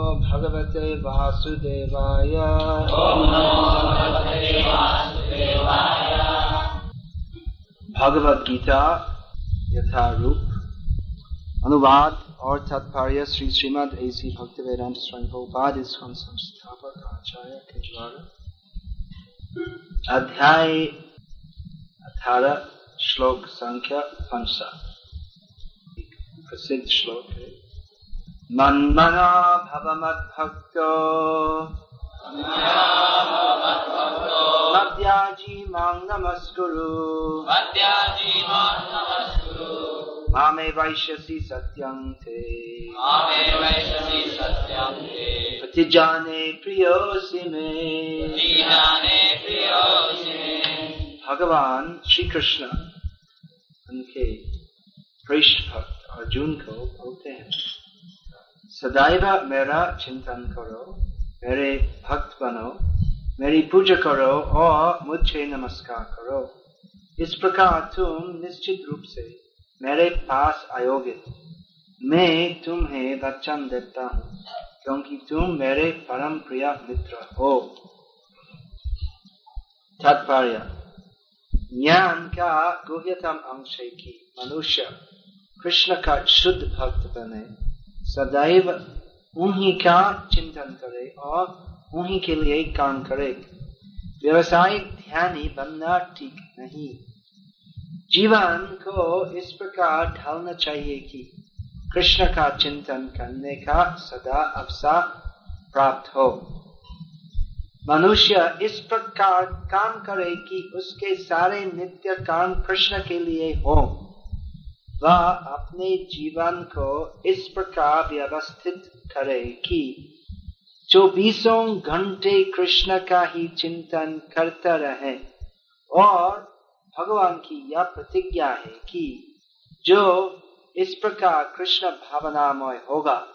नमो भगवते वासुदेवाय। भगवत गीता यथारूप। अनुवाद और तात्पर्य श्री श्रीमद ऐसी भक्ति वेदांत स्वयं प्रभुपाद संस्थापक आचार्य के द्वारा। अध्याय अठारह, श्लोक संख्या पंसा प्रसिद्ध श्लोक है। मन्मना भव मद्भक्तो मद्याजी माँ नमस्कुरु मामे वैश्यसि सत्यं ते। प्रतिजाने प्रियोऽसि मे। भगवान श्री कृष्ण उनके पृष्ठ भक्त अर्जुन को बोलते हैं। सदैव मेरा चिंतन करो, मेरे भक्त बनो, मेरी पूजा करो और मुझे नमस्कार करो। इस प्रकार तुम निश्चित रूप से मेरे पास आयोगे। मैं तुम्हें वचन देता हूँ, क्योंकि तुम मेरे परम प्रिय मित्र हो। तात्पर्य, ज्ञान का गुह्यतम अंश है कि मनुष्य कृष्ण का शुद्ध भक्त बने। सदैव उन्हीं का चिंतन करे और उन्हीं के लिए काम करे। व्यवसायिक ध्यानी बनना ठीक नहीं। जीवन को इस प्रकार ढालना चाहिए कि कृष्ण का चिंतन करने का सदा अवसर प्राप्त हो। मनुष्य इस प्रकार काम करे कि उसके सारे नित्य काम कृष्ण के लिए हो। वह अपने जीवन को इस प्रकार व्यवस्थित करे कि चौबीसों घंटे कृष्ण का ही चिंतन करता रहे और भगवान की यह प्रतिज्ञा है कि जो इस प्रकार कृष्ण भावनामय होगा,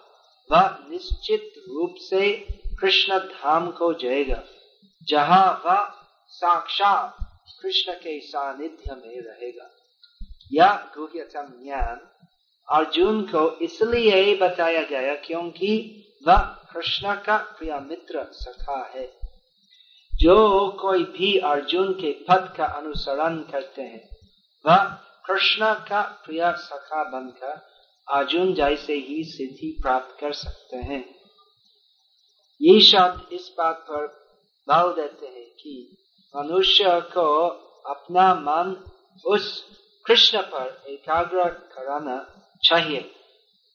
वह निश्चित रूप से कृष्ण धाम को जाएगा, जहाँ वह साक्षात कृष्ण के सानिध्य में रहेगा। यह गुह्यतम ज्ञान अर्जुन को इसलिए बताया गया क्योंकि वह कृष्ण का प्रिय मित्र सखा है। जो कोई भी अर्जुन के पद का अनुसरण करते हैं, वह कृष्ण का प्रिय सखा बनकर अर्जुन जैसे ही सिद्धि प्राप्त कर सकते हैं। ये शब्द इस बात पर बल देते हैं कि मनुष्य को अपना मन उस कृष्ण पर एकाग्र कराना चाहिए,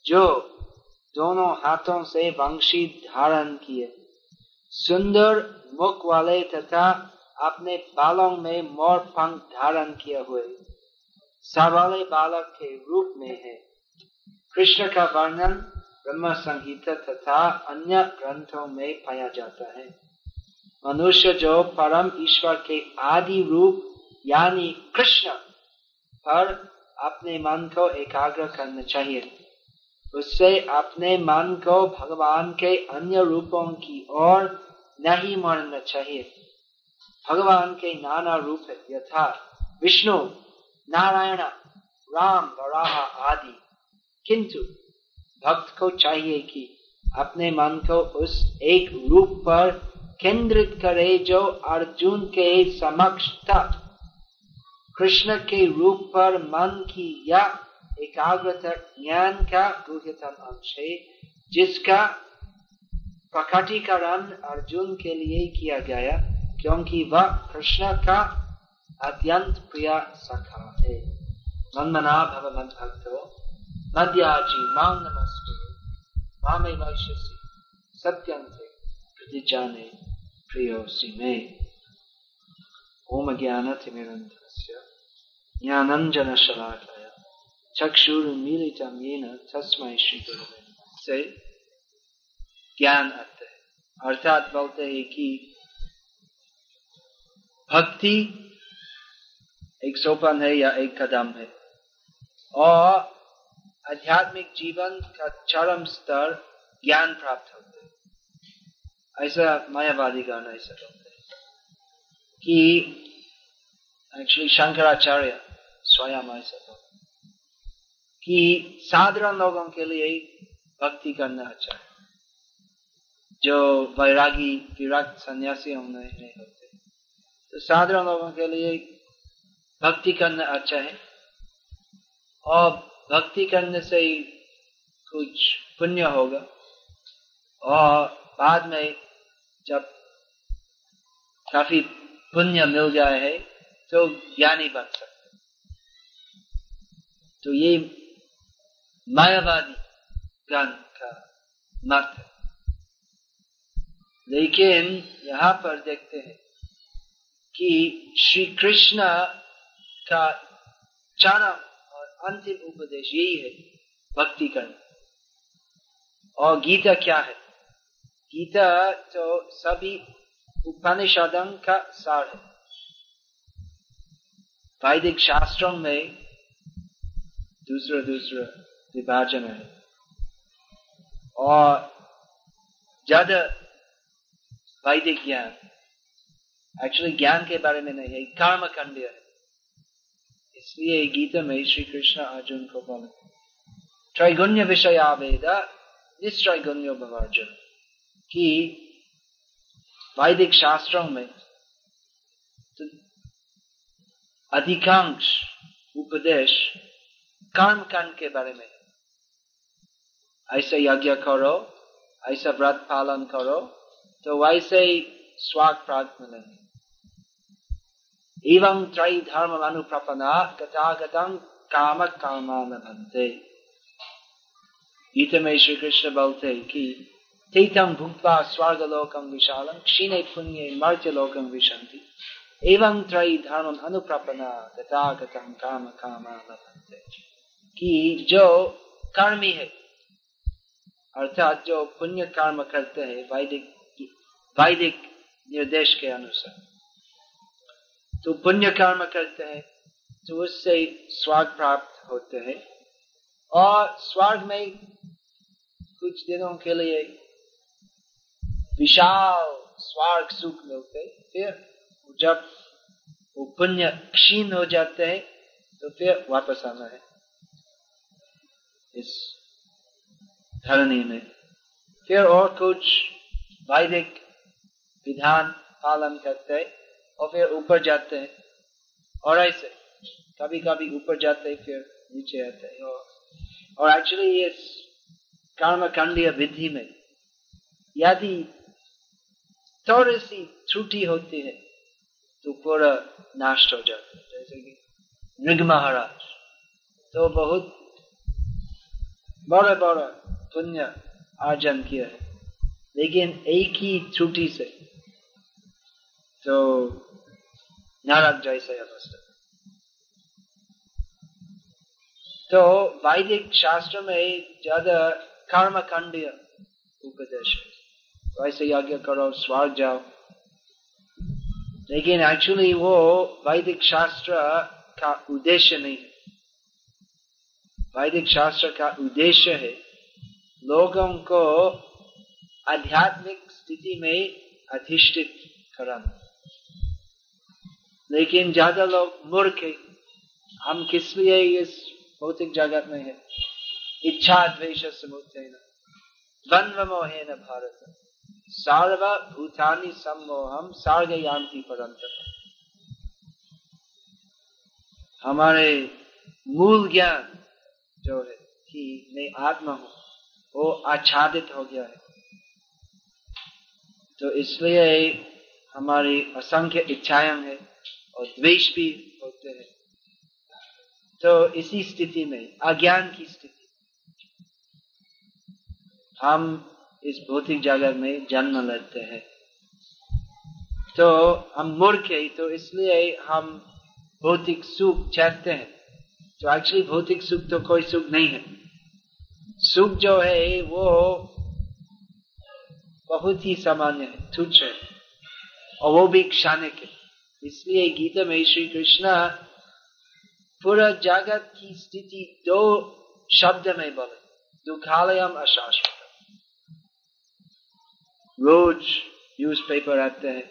जो दोनों हाथों से वंशी धारण किए। सुंदर मुख वाले तथा अपने बालों में मोर पंख धारण किए हुए सवाले बालक के रूप में है। कृष्ण का वर्णन ब्रह्म संहिता तथा अन्य ग्रंथों में पाया जाता है। मनुष्य जो परम ईश्वर के आदि रूप, यानी कृष्ण पर अपने मन को एकाग्र करना चाहिए। उससे अपने मन को भगवान के अन्य रूपों की ओर नहीं मानना चाहिए। भगवान के नाना रूप यथा विष्णु, नारायण, राम, वराह आदि। किंतु भक्त को चाहिए कि अपने मन को उस एक रूप पर केंद्रित करे जो अर्जुन के समक्ष था। कृष्ण के रूप पर मन की या एकाग्रता, ज्ञान का गुह्यतम अंश है, जिसका प्रकटीकरण अर्जुन के लिए किया गया, क्योंकि वह कृष्ण का अत्यंत प्रिय सखा है। मनमना भव मद भक्तो मद्याजी मांग नमस्ते। मामे वैश्यसी, सत्यं थे प्रतिजाने प्रियोसी में। ओम ज्ञान तिमिरंधस्य शलाकया चक्षुरुन्मीलितं येन तस्मै श्री गुरुवे से ज्ञान अर्थ है अर्थात बोलते हैं कि भक्ति, एक सोपान है या एक कदम है। और आध्यात्मिक जीवन का चरम स्तर ज्ञान प्राप्त होता है। ऐसा मायावादी गाना ऐसा बोलते हैं कि एक्चुअली शंकराचार्य स्वयं ऐसा बोलते कि साधारण लोगों के लिए भक्ति करना अच्छा है। जो वैरागी विराट सन्यासी होने नहीं होते। तो साधारण लोगों के लिए भक्ति करना अच्छा है। और भक्ति करने से ही कुछ पुण्य होगा। और बाद में जब काफ़ी पुण्य मिल जाए है तो ज्ञानी बन सकते तो ये मायावादी ज्ञान का मत है। लेकिन यहाँ पर देखते हैं कि श्री कृष्ण का चरम और अंतिम उपदेश यही है, भक्ति करना। और गीता क्या है? गीता तो सभी उपनिषदों का सार है। वैदिक शास्त्रों में दूसरा दूसरा विभाजन है और ज़्यादा वैदिक ज्ञान एक्चुअली ज्ञान के बारे में नहीं है कर्म खंड है इसलिए गीता में श्री कृष्ण अर्जुन को बोले त्रैगुण्य विषय आवेद निश्चैगुण्य भवार्जुन कि वैदिक शास्त्रों में अधिकांश उपदेश कर्म कांड के बारे में ऐसे यज्ञ करो, ऐसा व्रत पालन करो तो वैसे ही स्वाग प्राप्त मिलेंगे। एवं त्रय धर्म अनुप्रपना गतागतम काम कामान बनते गीता में श्री कृष्ण बोलते कि तीतम भुक्वा स्वर्गलोकम विशालम क्षीणे पुण्य मर्त्यलोकम विशंति एवं त्रय धर्म अनुप्रपना गतागतम काम काम कि जो कर्मी है, अर्थात जो पुण्य कर्म करते हैं, वैदिक वैदिक निर्देश के अनुसार। तो पुण्य कर्म करते हैं तो उससे स्वर्ग प्राप्त होते हैं। और स्वर्ग में कुछ दिनों के लिए विशाल स्वर्ग सुख मिलते फिर जब वो पुण्य क्षीण हो जाते हैं तो फिर वापस आना है। इस धरणी में। फिर और कुछ वैदिक विधान पालन करते हैं और फिर ऊपर जाते हैं। और ऐसे कभी कभी ऊपर जाते हैं फिर नीचे आते हैं। और, और एक्चुअली इस कर्म कांडीय विधि में यदि थोड़ी सी त्रुटि होती है तो पूरा नष्ट हो जाता है, जैसे कि मृग महाराज। तो बहुत बड़ा बड़ा पुण्य अर्जन किया है। लेकिन एक ही त्रुटि से तो नरक जैसे अवस्था। तो वैदिक शास्त्र में ज़्यादा कर्म खंडीय उपदेश ऐसे यज्ञ करो, स्वर्ग जाओ। लेकिन एक्चुअली वो वैदिक शास्त्र का उद्देश्य नहीं है वैदिक शास्त्र का उद्देश्य है लोगों को आध्यात्मिक स्थिति में अधिष्ठित कराना लेकिन ज़्यादा लोग मूर्ख है हम किस लिए इस भौतिक जगत में है इच्छा द्वेष समुचे द्वंद्व मोहे न भारत सार्वभूतानि सम्मोहम सार्गयांति परंत हमारे मूल ज्ञान जो है कि मैं आत्मा हूँ, वो आच्छादित हो गया है। तो इसलिए हमारी असंख्य इच्छाएँ हैं और द्वेष भी होते हैं। तो इसी स्थिति में, अज्ञान की स्थिति हम इस भौतिक जगत में जन्म लेते हैं। तो हम मूर्ख है तो इसलिए हम भौतिक सुख चाहते हैं। तो एक्चुअली भौतिक सुख तो कोई सुख नहीं है। सुख जो है, वो बहुत ही सामान्य है, तुच्छ है, और वो भी क्षणिक है इसलिए गीता में श्री कृष्ण पूरा जगत की स्थिति दो शब्द में बोले, दुखालयम अशाश्वत। रोज न्यूज़ पेपर आते हैं,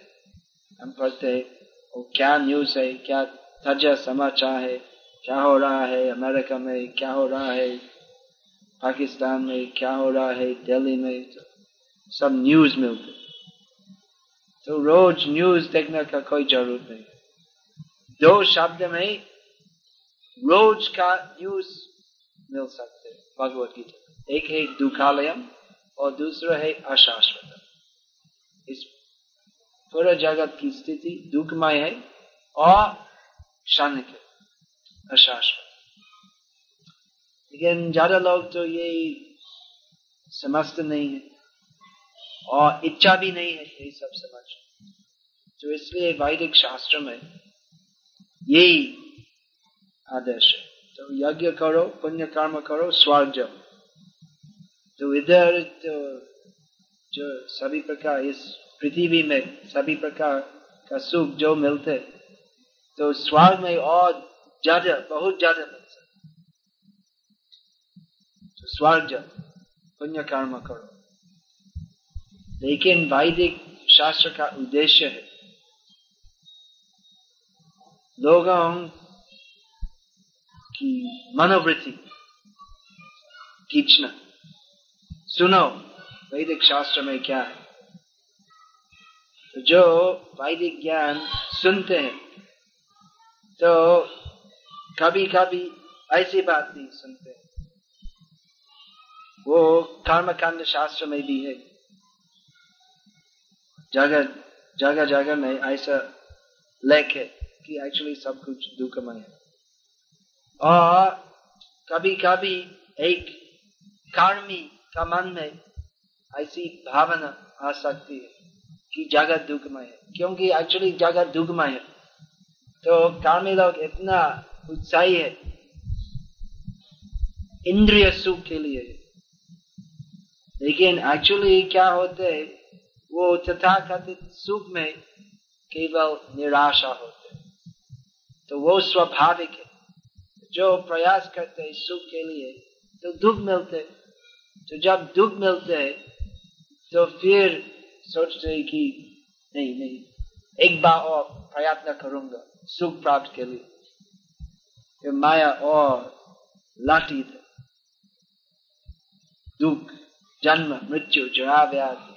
हम पढ़ते हैं, और क्या न्यूज़ है, क्या ताज़ा समाचार है, क्या हो रहा है, अमेरिका में क्या हो रहा है, पाकिस्तान में क्या हो रहा है, दिल्ली में तो सब न्यूज़ मिलते तो रोज न्यूज़ देखने का कोई ज़रूरत नहीं। दो शब्द में रोज का न्यूज़ मिल सकते भगवत गीता। एक है दुखालयम, और दूसरा है अशाश्वत इस पूरा जगत की स्थिति दुखमय है और क्षणिक है, अशाश्वत लेकिन ज़्यादा लोग तो ये समझते नहीं है और इच्छा भी नहीं है यही सब समझ। तो इसलिए वैदिक शास्त्र में यही आदर्श है। तो यज्ञ करो, पुण्य कर्म करो, स्वर्ग तो इधर तो जो सभी प्रकार, इस पृथ्वी में सभी प्रकार का सुख जो मिलते तो स्वर्ग में और ज़्यादा, बहुत ज़्यादा मिल सकते तो स्वर्ग पुण्य कर्म करो। लेकिन वैदिक शास्त्र का उद्देश्य है, लोगों की मनोवृत्ति खींचना सुनो वैदिक शास्त्र में क्या है? तो जो वैदिक ज्ञान सुनते हैं तो कभी कभी ऐसी बात भी सुनते हैं। वो कर्मकांड शास्त्र में भी है। जगह जगह जगह में ऐसा लेख है कि एक्चुअली सब कुछ दुखमय है। और कभी कभी एक कर्मी का मन में ऐसी भावना आ सकती है कि जगत दुखमय है। क्योंकि एक्चुअली जगत दुखमय है। तो कर्मी लोग इतना उत्साही है। इंद्रिय सुख के लिए। लेकिन एक्चुअली क्या होते है? वो तथाकथित सुख में केवल निराशा होते तो वो स्वाभाविक है। जो प्रयास करते हैं सुख के लिए तो दुख मिलते तो जब दुख मिलते हैं तो फिर सोचते कि नहीं नहीं, एक बार और प्रयत्न करूँगा, सुख प्राप्त के लिए। फिर माया और लाठी थे दुख, जन्म, मृत्यु जरा व्याधि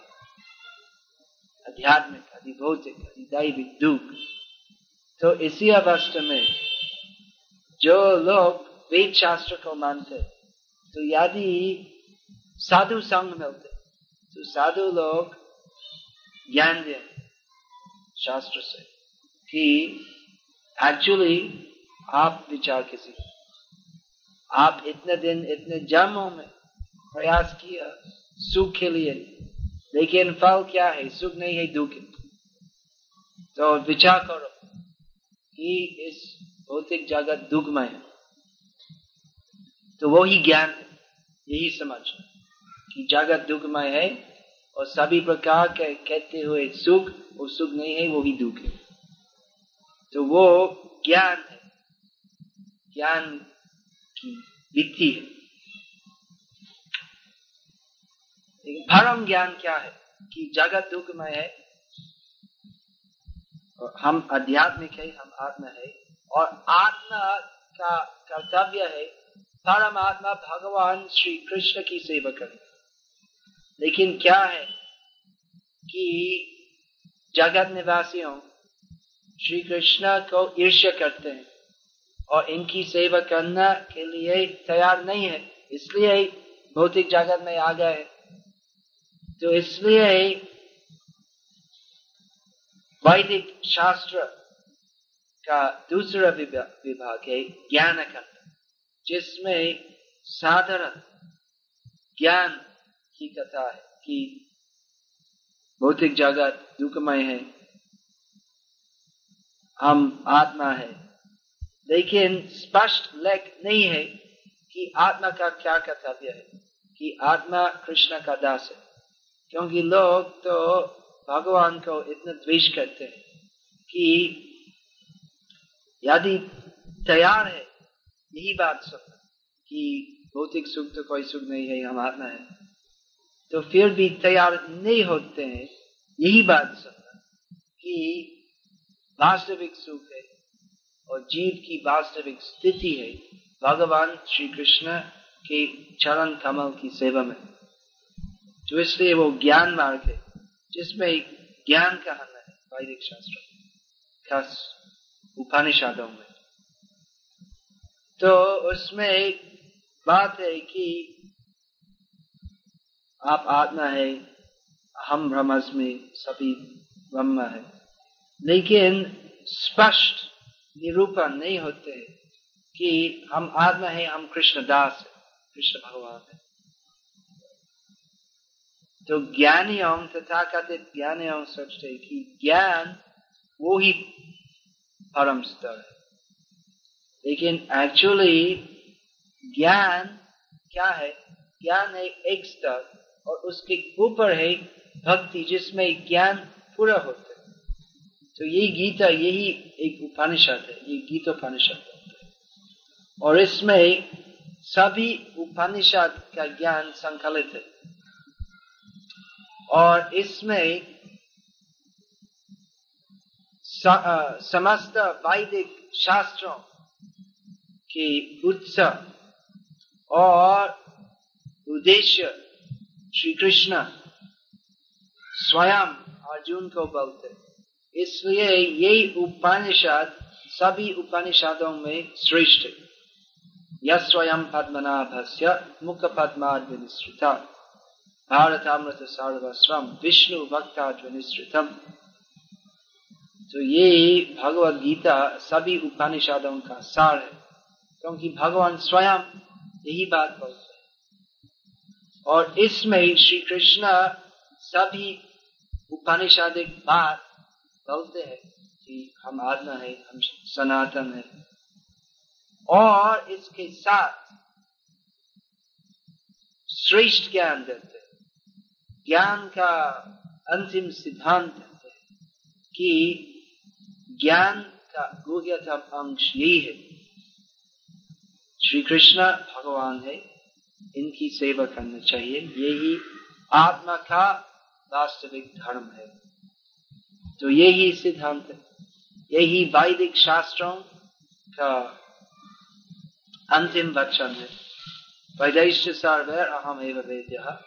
आध्यात्मिक, अधिभौतिक, अधिदैविक दुख। तो इसी अवस्था में जो लोग वेद शास्त्र को मानते तो यदि साधु संग मिलते तो साधु लोग ज्ञान दे, शास्त्र से, कि एक्चुअली आप विचार किसी आप इतने दिन इतने जन्मों में प्रयास किया, सुख के लिए। लेकिन फल क्या है? सुख नहीं है, दुख तो विचार करो कि इस भौतिक जगत दुखमय है। तो वो ही ज्ञान है, यही समझ कि जगत दुखमय है और सभी प्रकार के कहते हुए सुख वो सुख नहीं है, वो भी दुख है। तो वो ज्ञान है। ज्ञान की विधि है। परम ज्ञान क्या है कि जगत दुखमय है? और हम आध्यात्मिक है, हम आत्मा है, और आत्मा का कर्तव्य है परमात्मा भगवान श्री कृष्ण की सेवा करें लेकिन क्या है कि जगत निवासियों श्री कृष्ण को ईर्ष्य करते हैं और इनकी सेवा करने के लिए तैयार नहीं है। इसलिए भौतिक जगत में आ गए तो इसलिए वैदिक शास्त्र का दूसरा विभाग है ज्ञान खंड जिसमें साधारण ज्ञान की कथा है कि भौतिक जगत दुखमय है। हम आत्मा है। लेकिन स्पष्ट लेख नहीं है कि आत्मा का क्या कर्तव्य है, कि आत्मा कृष्ण का दास है। क्योंकि लोग तो भगवान को इतना द्वेष करते हैं कि यदि तैयार है, यही बात सुनना कि भौतिक सुख तो कोई सुख नहीं है, हम आत्मा है। तो फिर भी तैयार नहीं होते हैं। यही बात सुनना कि वास्तविक सुख है और जीव की वास्तविक स्थिति है। भगवान श्री कृष्ण के चरण कमल की सेवा में। तो इसलिए वो ज्ञान मार्ग है, जिसमें ज्ञान कहना है, वैदिक शास्त्र। खास उपनिषदों में। तो उसमें एक बात है कि आप आत्मा है, हम ब्रह्मस्मि, सभी ब्रह्म है। लेकिन स्पष्ट निरूपण नहीं होते कि हम आत्मा है, हम कृष्ण दास है, कृष्ण भगवान है। तो ज्ञानियों तथा कथित ज्ञानियों सोचते कि ज्ञान वो ही परम स्तर है। लेकिन एक्चुअली ज्ञान क्या है? ज्ञान है एक स्तर। और उसके ऊपर है भक्ति जिसमें ज्ञान पूरा होता है। तो यही गीता, यही एक उपनिषद है, ये गीतोपनिषद है। और इसमें सभी उपनिषद का ज्ञान संकलित है। और इसमें समस्त वैदिक शास्त्रों के उत्सव और उद्देश्य श्री कृष्ण स्वयं अर्जुन को बोलते इसलिए यही उपनिषद, सभी उपनिषदों में श्रेष्ठ यह स्वयं पद्मनाभस्य मुख पद्माद्विनिश्रिता भारतामृत सर्वस्वम विष्णु भक्ताद्विनिश्रितम तो ये भगवत गीता सभी उपनिषदों का सार है। क्योंकि भगवान स्वयं यही बात बोलते और इसमें श्री कृष्ण सभी उपनिषदिक बात बोलते हैं कि हम आत्मा है, हम सनातन है। और इसके साथ श्रेष्ठ ज्ञान देते ज्ञान का अंतिम सिद्धांत है कि ज्ञान का गुह्यतम अंश यही है। श्री कृष्ण भगवान है। इनकी सेवा करना चाहिए। यही आत्मा का वास्तविक धर्म है। तो यही सिद्धांत है। यही वैदिक शास्त्रों का अंतिम वचन है। वैदेश्य सर्वैर अहम एवं वेद्य।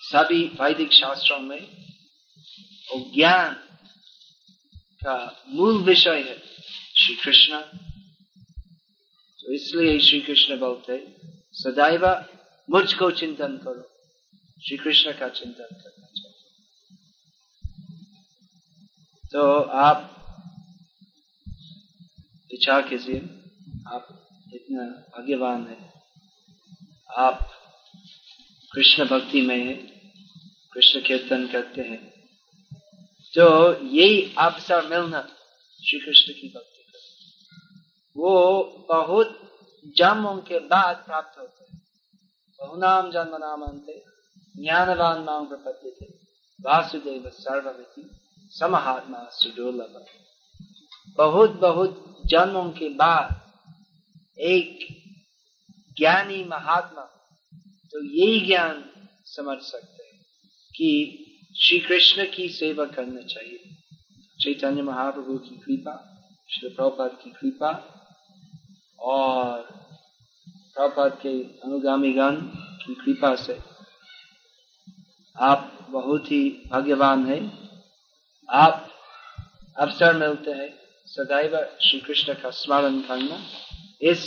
सभी वैदिक शास्त्रों में ज्ञान का मूल विषय है श्री कृष्ण। तो इसलिए श्री कृष्ण बोलते सदैव मुझको चिंतन करो। श्री कृष्ण का चिंतन करना चाहिए। तो आप विचार कीजिए। आप इतना भाग्यवान है। आप कृष्ण भक्ति में है। कृष्ण कीर्तन करते हैं। तो यही अवसर मिलना श्री कृष्ण की भक्ति कर वो बहुत जन्मों के बाद प्राप्त होते हैं। बहुनाम जन्म नाम अंत ज्ञानवान मांग प्रपत्ति थे वासुदेव सर्वमिति, समहात्मा सुडोलभ बहुत बहुत जन्मों के बाद एक ज्ञानी महात्मा तो यही ज्ञान समझ सकते हैं कि श्री कृष्ण की सेवा करना चाहिए। चैतन्य महाप्रभु की कृपा, श्री प्रभुपाद की कृपा और प्रभुपाद के अनुगामी गण की कृपा से आप बहुत ही भाग्यवान हैं। आप अवसर मिलते हैं सदैव श्री कृष्ण का स्मरण करना। इस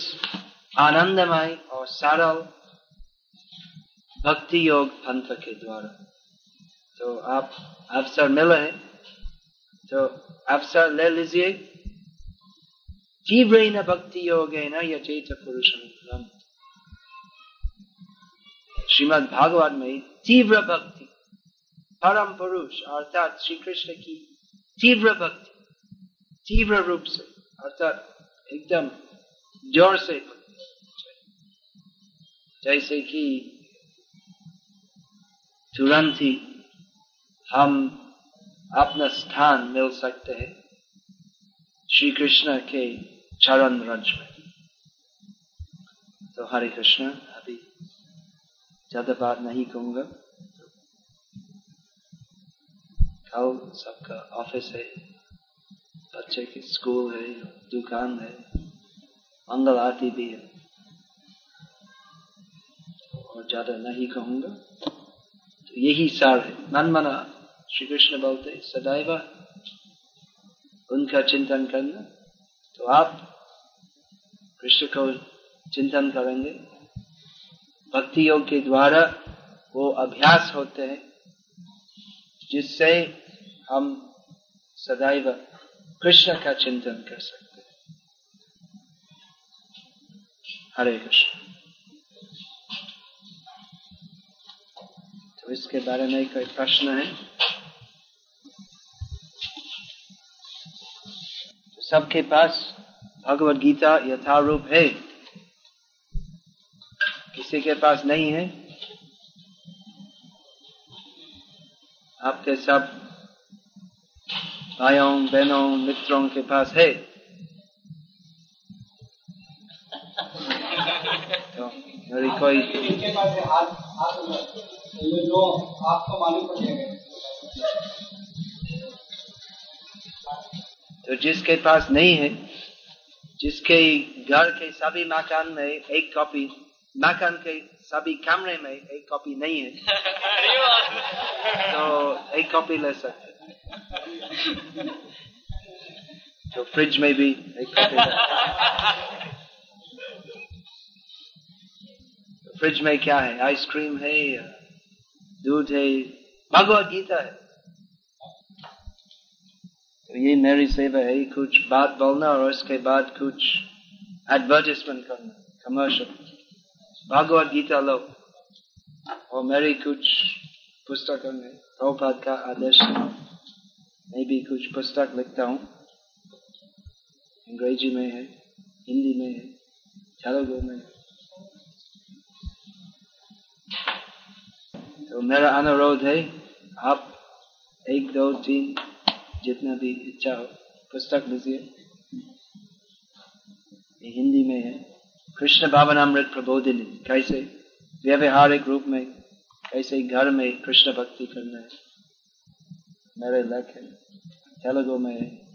आनंदमय और सरल भक्ति योग पंथ के द्वारा तो आप अवसर मिले हैं तो अवसर ले लीजिए। तीव्र भक्ति योग न यचेत पुरुष श्रीमद भागवत में तीव्र भक्ति, परम पुरुष, अर्थात श्री कृष्ण की तीव्र भक्ति, तीव्र रूप से, अर्थात एकदम ज़ोर से जैसे कि तुरंत ही हम अपना स्थान मिल सकते हैं श्री कृष्ण के चरण रंज में तो हरे कृष्ण अभी ज़्यादा बात नहीं कहूँगा। कल सबका ऑफ़िस है, बच्चे की स्कूल है, दुकान है, मंगल आरती भी है। और ज़्यादा नहीं कहूँगा। तो यही सार है। मन मना श्री कृष्ण बोलते सदैव उनका चिंतन करना। तो आप कृष्ण को चिंतन करेंगे। भक्ति योग के द्वारा वो अभ्यास होते हैं, जिससे हम सदैव कृष्ण का चिंतन कर सकते हैं। हरे कृष्ण। तो इसके बारे में कोई प्रश्न है। सबके पास भगवत गीता यथारूप है। किसी के पास नहीं है? आपके सब भाइयों बहनों मित्रों के पास है? तो मेरी कोई जो आपको मालूम पड़ेगा तो जिसके पास नहीं है जिसके घर के सभी मकान में एक कॉपी मकान के सभी कमरे में एक कॉपी नहीं है। तो एक कॉपी ले सकते तो फ्रिज में भी एक कॉपी फ्रिज में क्या है? आइसक्रीम है दूध है? भगवत गीता है। तो ये मेरी सेवा है, कुछ बात बोलना और उसके बाद कुछ एडवर्टिजमेंट करना कमर्शियल भगवत गीता लो। और मेरी कुछ पुस्तकों में प्रभुपाद का आदेश मैं भी कुछ पुस्तक लिखता हूँ। अंग्रेज़ी में है, हिंदी में है, तेलुगु में। तो मेरा अनुरोध है, आप एक, दो, तीन जितना भी इच्छा हो पुस्तक लीजिए हिंदी में है। कृष्ण भावनामृत प्रबोधिनी कैसे व्यवहारिक रूप में कैसे घर में कृष्ण भक्ति करना है। मेरे लक है। तेलुगु में है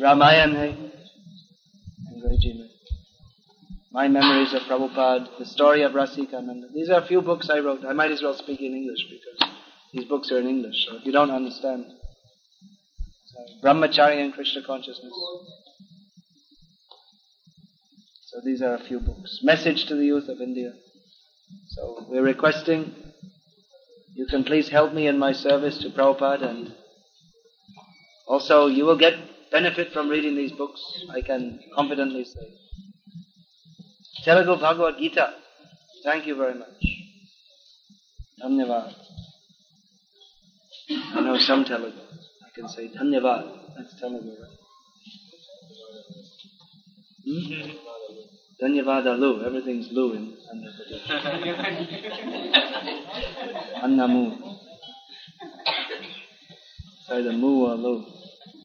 रामायण है। अंग्रेज़ी में। My Memories of Prabhupada, The Story of Rasikananda. These are a few books I wrote. I might as well speak in English because these books are in English. So if you don't understand, so Brahmacharya and Krishna Consciousness. So these are a few books. Message to the youth of India. So we're requesting you can please help me in my service to Prabhupada and also you will get benefit from reading these books, I can confidently say. Telugu Bhagavad Gita. Thank you very much. Dhanyavad. I know some Telugu. I can say Dhanyavad. That's Telugu, right? Hmm? Dhanyavad Lu. Everything's Lu in Andhra Pradesh. Annamu. It's either Mu or Lu.